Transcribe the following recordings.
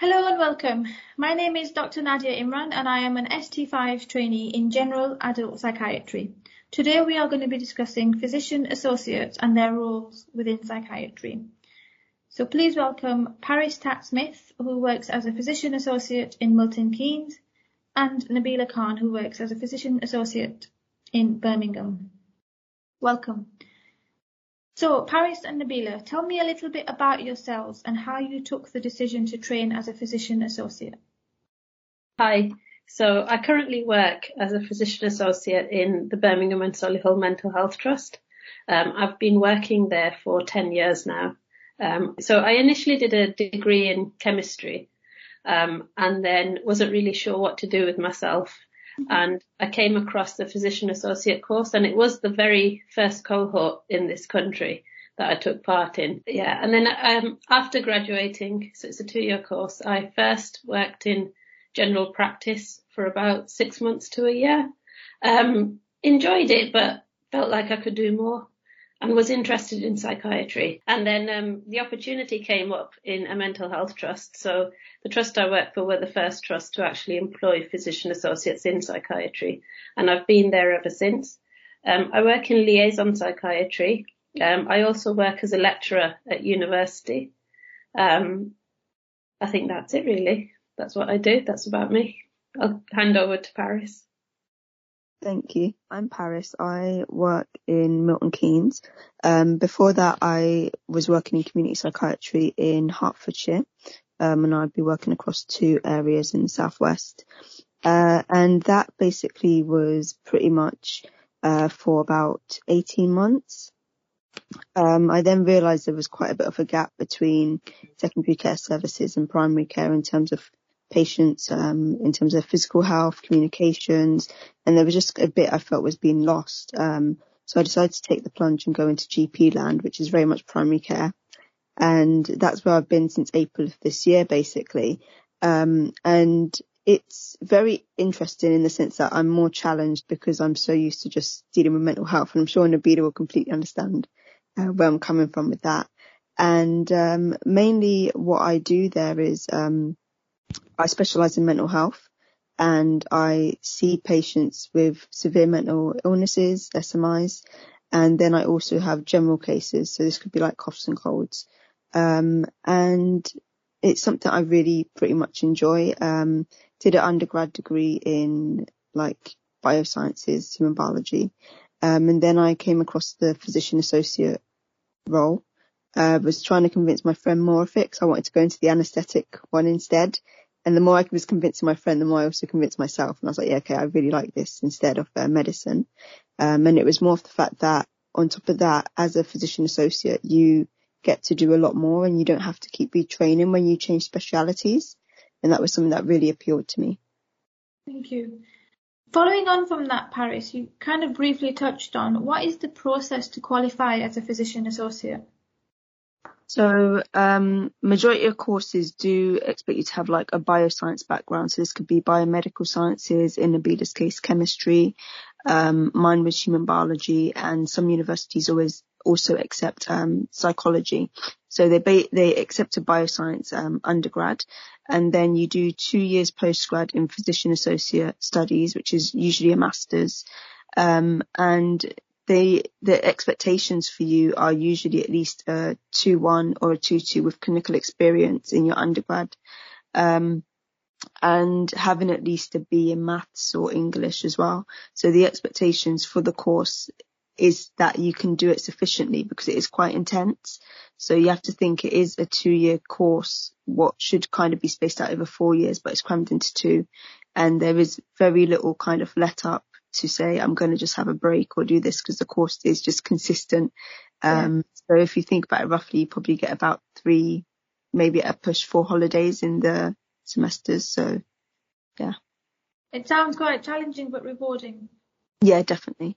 Hello and welcome. My name is Dr. Nadia Imran and I am an ST5 trainee in General Adult Psychiatry. Today we are going to be discussing physician associates and their roles within psychiatry. So please welcome Paris Tat Smith, who works as a physician associate in Milton Keynes, and Nabila Khan, who works as a physician associate in Birmingham. Welcome. So, Paris and Nabila, tell me a little bit about yourselves and how you took the decision to train as a physician associate. Hi. So I currently work as a physician associate in the Birmingham and Solihull Mental Health Trust. Um, I've been working there for 10 years now. Um, so I initially did a degree in chemistry um, and then wasn't really sure what to do with myself. And I came across the physician associate course and it was the very first cohort in this country that I took part in. Yeah. And then um, after graduating, so it's a two year course, I first worked in general practice for about six months to a year. Um, enjoyed it, but felt like I could do more and was interested in psychiatry. And then um, the opportunity came up in a mental health trust. So the trust I work for were the first trust to actually employ physician associates in psychiatry, and I've been there ever since. Um, I work in liaison psychiatry. Um, I also work as a lecturer at university. Um, I think that's it really. That's what I do. That's about me. I'll hand over to Paris. Thank you. I'm Paris. I work in Milton Keynes. Um, before that, I was working in community psychiatry in Hertfordshire, um, and I'd be working across two areas in the southwest. Uh, and that basically was pretty much uh, for about 18 months. Um, I then realised there was quite a bit of a gap between secondary care services and primary care in terms of patients um, in terms of physical health, communications, and there was just a bit I felt was being lost. Um, so I decided to take the plunge and go into GP land, which is very much primary care. And that's where I've been since April of this year, basically. Um, and it's very interesting in the sense that I'm more challenged because I'm so used to just dealing with mental health. And I'm sure Nabila will completely understand uh, where I'm coming from with that. And um, mainly what I do there is um, I specialize in mental health and I see patients with severe mental illnesses, SMIs, and then I also have general cases. So this could be like coughs and colds. Um, and it's something I really pretty much enjoy. Um, did an undergrad degree in like biosciences, human biology. Um, and then I came across the physician associate role. Uh, was trying to convince my friend more of it because I wanted to go into the anesthetic one instead. And the more I was convincing my friend, the more I also convinced myself. And I was like, yeah, okay, I really like this instead of uh, medicine. Um, and it was more of the fact that on top of that, as a physician associate, you get to do a lot more and you don't have to keep retraining when you change specialities. And that was something that really appealed to me. Thank you. Following on from that, Paris, you kind of briefly touched on what is the process to qualify as a physician associate? So, um, majority of courses do expect you to have like a bioscience background. So this could be biomedical sciences, in Nabila's case, chemistry. Um, mine was human biology and some universities always also accept, um, psychology. So they, ba- they accept a bioscience, um, undergrad and then you do two years postgrad in physician associate studies, which is usually a master's. Um, and the the expectations for you are usually at least a two one or a two two with clinical experience in your undergrad, um, and having at least a B in maths or English as well. So the expectations for the course is that you can do it sufficiently because it is quite intense. So you have to think it is a two year course, what should kind of be spaced out over four years, but it's crammed into two. And there is very little kind of let up to say I'm going to just have a break or do this because the course is just consistent. Um, yeah. so if you think about it roughly, you probably get about three, maybe a push four holidays in the semesters. So yeah. It sounds quite challenging but rewarding. Yeah, definitely.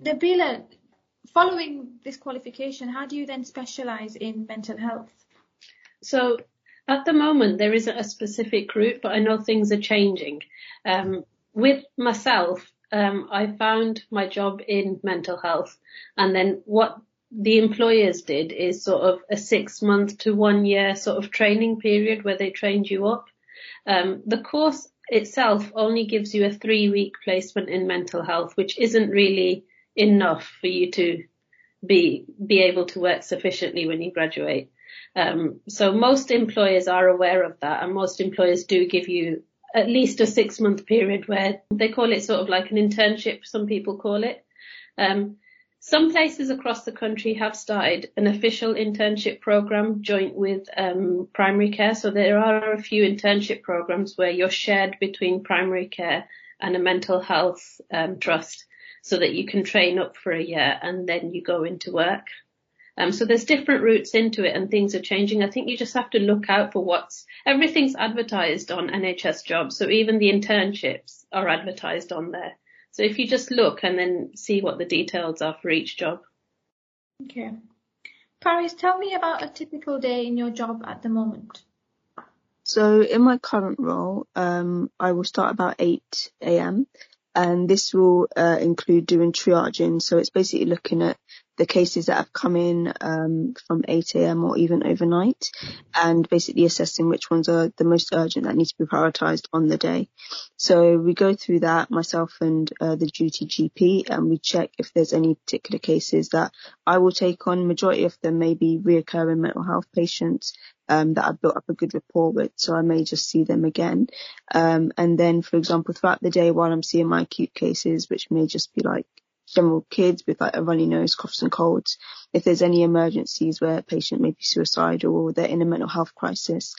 Nabila, following this qualification, how do you then specialise in mental health? So at the moment, there isn't a specific route, but I know things are changing. Um, with myself, um, I found my job in mental health, and then what the employers did is sort of a six month to one year sort of training period where they trained you up. Um, the course itself only gives you a three week placement in mental health, which isn't really enough for you to be, be able to work sufficiently when you graduate. Um, so most employers are aware of that and most employers do give you at least a six month period where they call it sort of like an internship, some people call it. Um, some places across the country have started an official internship program joint with um, primary care. So there are a few internship programs where you're shared between primary care and a mental health um, trust so that you can train up for a year and then you go into work. Um, so there's different routes into it and things are changing. I think you just have to look out for what's, everything's advertised on NHS jobs. So even the internships are advertised on there. So if you just look and then see what the details are for each job. Okay. Paris, tell me about a typical day in your job at the moment. So in my current role, um, I will start about 8 a.m. and this will uh, include doing triaging. So it's basically looking at the cases that have come in um, from 8 a.m. or even overnight, and basically assessing which ones are the most urgent that need to be prioritised on the day. So we go through that, myself and uh, the duty GP, and we check if there's any particular cases that I will take on. Majority of them may be reoccurring mental health patients um, that I've built up a good rapport with, so I may just see them again. Um, and then, for example, throughout the day while I'm seeing my acute cases, which may just be like general kids with like a runny nose, coughs and colds. If there's any emergencies where a patient may be suicidal or they're in a mental health crisis,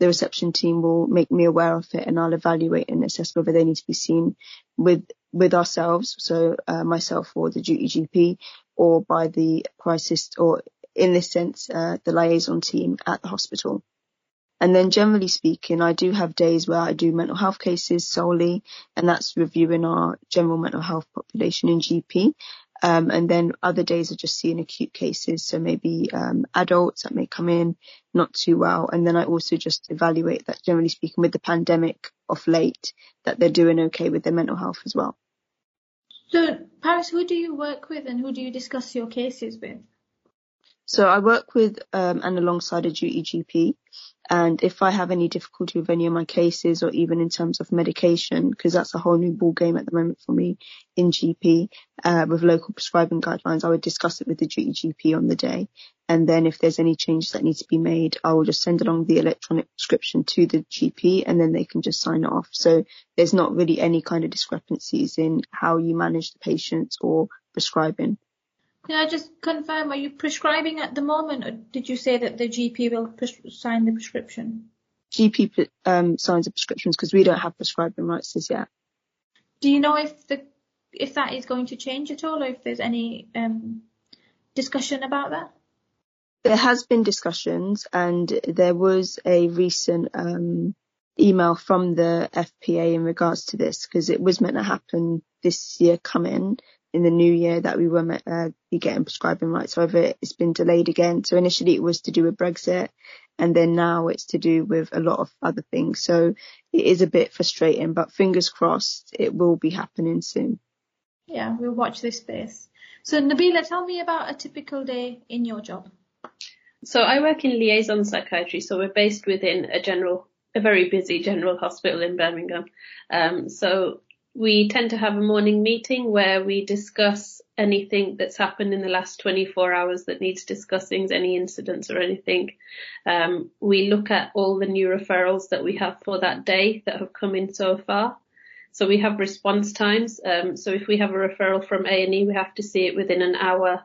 the reception team will make me aware of it and I'll evaluate and assess whether they need to be seen with with ourselves, so uh, myself or the duty GP, or by the crisis or in this sense uh, the liaison team at the hospital. And then generally speaking, I do have days where I do mental health cases solely, and that's reviewing our general mental health population in GP. Um, and then other days are just seeing acute cases. So maybe, um, adults that may come in not too well. And then I also just evaluate that generally speaking with the pandemic of late that they're doing okay with their mental health as well. So Paris, who do you work with and who do you discuss your cases with? So I work with um, and alongside a duty GP. And if I have any difficulty with any of my cases or even in terms of medication, because that's a whole new ball game at the moment for me in GP, uh, with local prescribing guidelines, I would discuss it with the duty GP on the day. And then if there's any changes that need to be made, I will just send along the electronic prescription to the GP and then they can just sign it off. So there's not really any kind of discrepancies in how you manage the patients or prescribing. Can I just confirm, are you prescribing at the moment, or did you say that the GP will pres- sign the prescription? GP um, signs the prescriptions because we don't have prescribing rights as yet. Do you know if the if that is going to change at all, or if there's any um, discussion about that? There has been discussions, and there was a recent um, email from the FPA in regards to this because it was meant to happen this year coming, in the new year that we were uh, be getting prescribing rights. However, it's been delayed again. So initially it was to do with Brexit and then now it's to do with a lot of other things. So it is a bit frustrating, but fingers crossed it will be happening soon. Yeah, we'll watch this space. So Nabila, tell me about a typical day in your job. So I work in liaison psychiatry. So we're based within a general, a very busy general hospital in Birmingham. Um, so we tend to have a morning meeting where we discuss anything that's happened in the last 24 hours that needs discussing, any incidents or anything. Um, we look at all the new referrals that we have for that day that have come in so far. So we have response times. Um, so if we have a referral from A&E, we have to see it within an hour.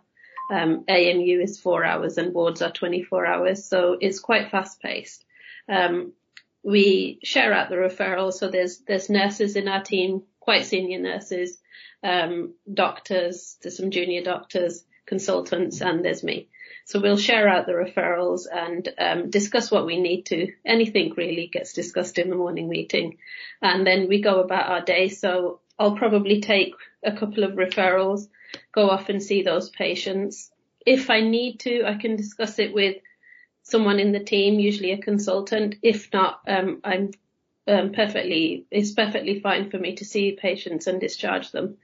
Um, AMU is four hours and wards are 24 hours. So it's quite fast paced. Um, we share out the referrals. So there's, there's nurses in our team quite senior nurses, um, doctors, there's some junior doctors, consultants, and there's me. So we'll share out the referrals and um, discuss what we need to. Anything really gets discussed in the morning meeting, and then we go about our day. So I'll probably take a couple of referrals, go off and see those patients. If I need to, I can discuss it with someone in the team, usually a consultant. If not, um, I'm um, perfectly, it's perfectly fine for me to see patients and discharge them.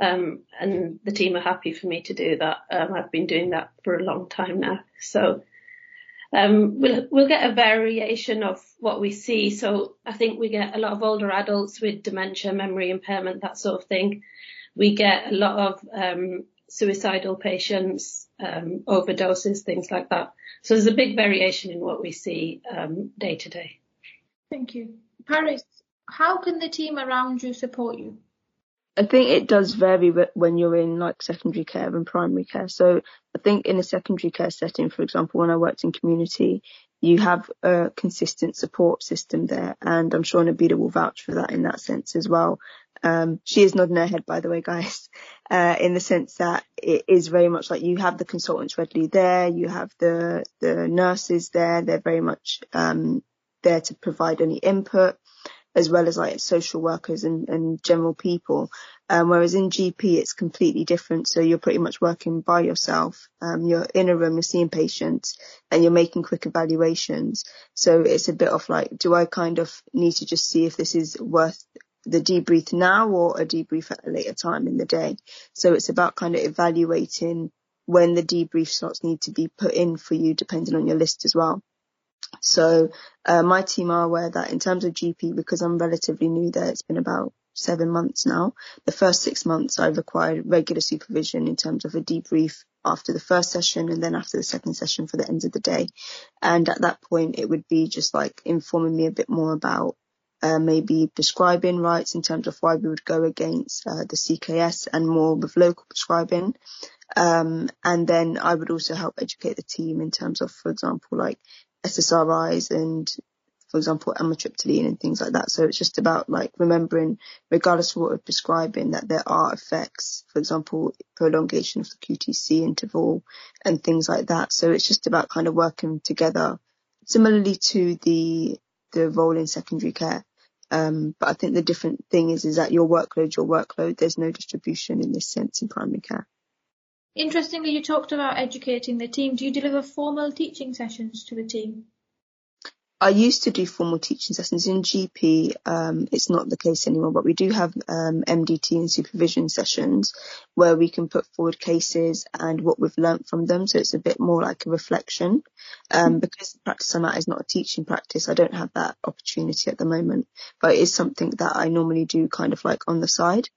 Um, and the team are happy for me to do that. Um, I've been doing that for a long time now. So um, we'll, we'll get a variation of what we see. So I think we get a lot of older adults with dementia, memory impairment, that sort of thing. We get a lot of um, suicidal patients, um, overdoses, things like that. So there's a big variation in what we see um, day to day. Thank you. Paris, how can the team around you support you? I think it does vary when you're in like secondary care and primary care. So I think in a secondary care setting, for example, when I worked in community, you have a consistent support system there. And I'm sure Nabila will vouch for that in that sense as well. Um, she is nodding her head, by the way, guys, uh, in the sense that it is very much like you have the consultants readily there, you have the, the nurses there, they're very much, um, there to provide any input as well as like social workers and, and general people. Um, whereas in GP, it's completely different. So you're pretty much working by yourself. Um, you're in a room, you're seeing patients and you're making quick evaluations. So it's a bit of like, do I kind of need to just see if this is worth the debrief now or a debrief at a later time in the day? So it's about kind of evaluating when the debrief slots need to be put in for you, depending on your list as well. So uh, my team are aware that in terms of GP, because I'm relatively new there, it's been about seven months now. The first six months I required regular supervision in terms of a debrief after the first session and then after the second session for the end of the day. And at that point, it would be just like informing me a bit more about uh, maybe prescribing rights in terms of why we would go against uh, the CKS and more with local prescribing. Um, and then I would also help educate the team in terms of, for example, like SSRIs and, for example, amitriptyline and things like that. So it's just about like remembering, regardless of what we're prescribing, that there are effects, for example, prolongation of the QTC interval and things like that. So it's just about kind of working together similarly to the, the role in secondary care. Um, but I think the different thing is, is that your workload, your workload, there's no distribution in this sense in primary care. Interestingly, you talked about educating the team. Do you deliver formal teaching sessions to the team? I used to do formal teaching sessions in GP. Um, it's not the case anymore, but we do have um, MDT and supervision sessions where we can put forward cases and what we've learnt from them. So it's a bit more like a reflection. Um, mm. because the practice I'm at is not a teaching practice, I don't have that opportunity at the moment, but it is something that I normally do kind of like on the side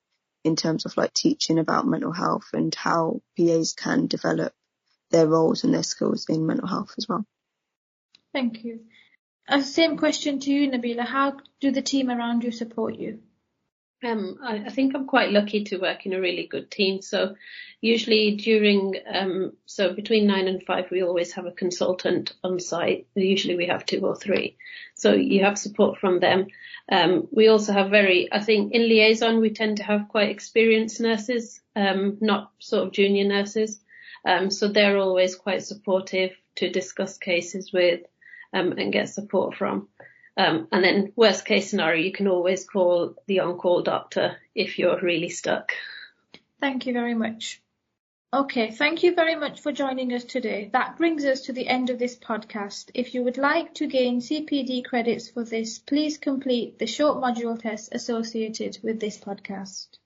in terms of like teaching about mental health and how PAs can develop their roles and their skills in mental health as well. Thank you. A same question to you, Nabila. How do the team around you support you? Um, I, I, think I'm quite lucky to work in a really good team. So usually during, um, so between nine and five, we always have a consultant on site. Usually we have two or three. So you have support from them. Um, we also have very, I think in liaison, we tend to have quite experienced nurses, um, not sort of junior nurses. Um, so they're always quite supportive to discuss cases with, um, and get support from. Um, and then worst case scenario, you can always call the on-call doctor if you're really stuck. Thank you very much. Okay, thank you very much for joining us today. That brings us to the end of this podcast. If you would like to gain CPD credits for this, please complete the short module test associated with this podcast.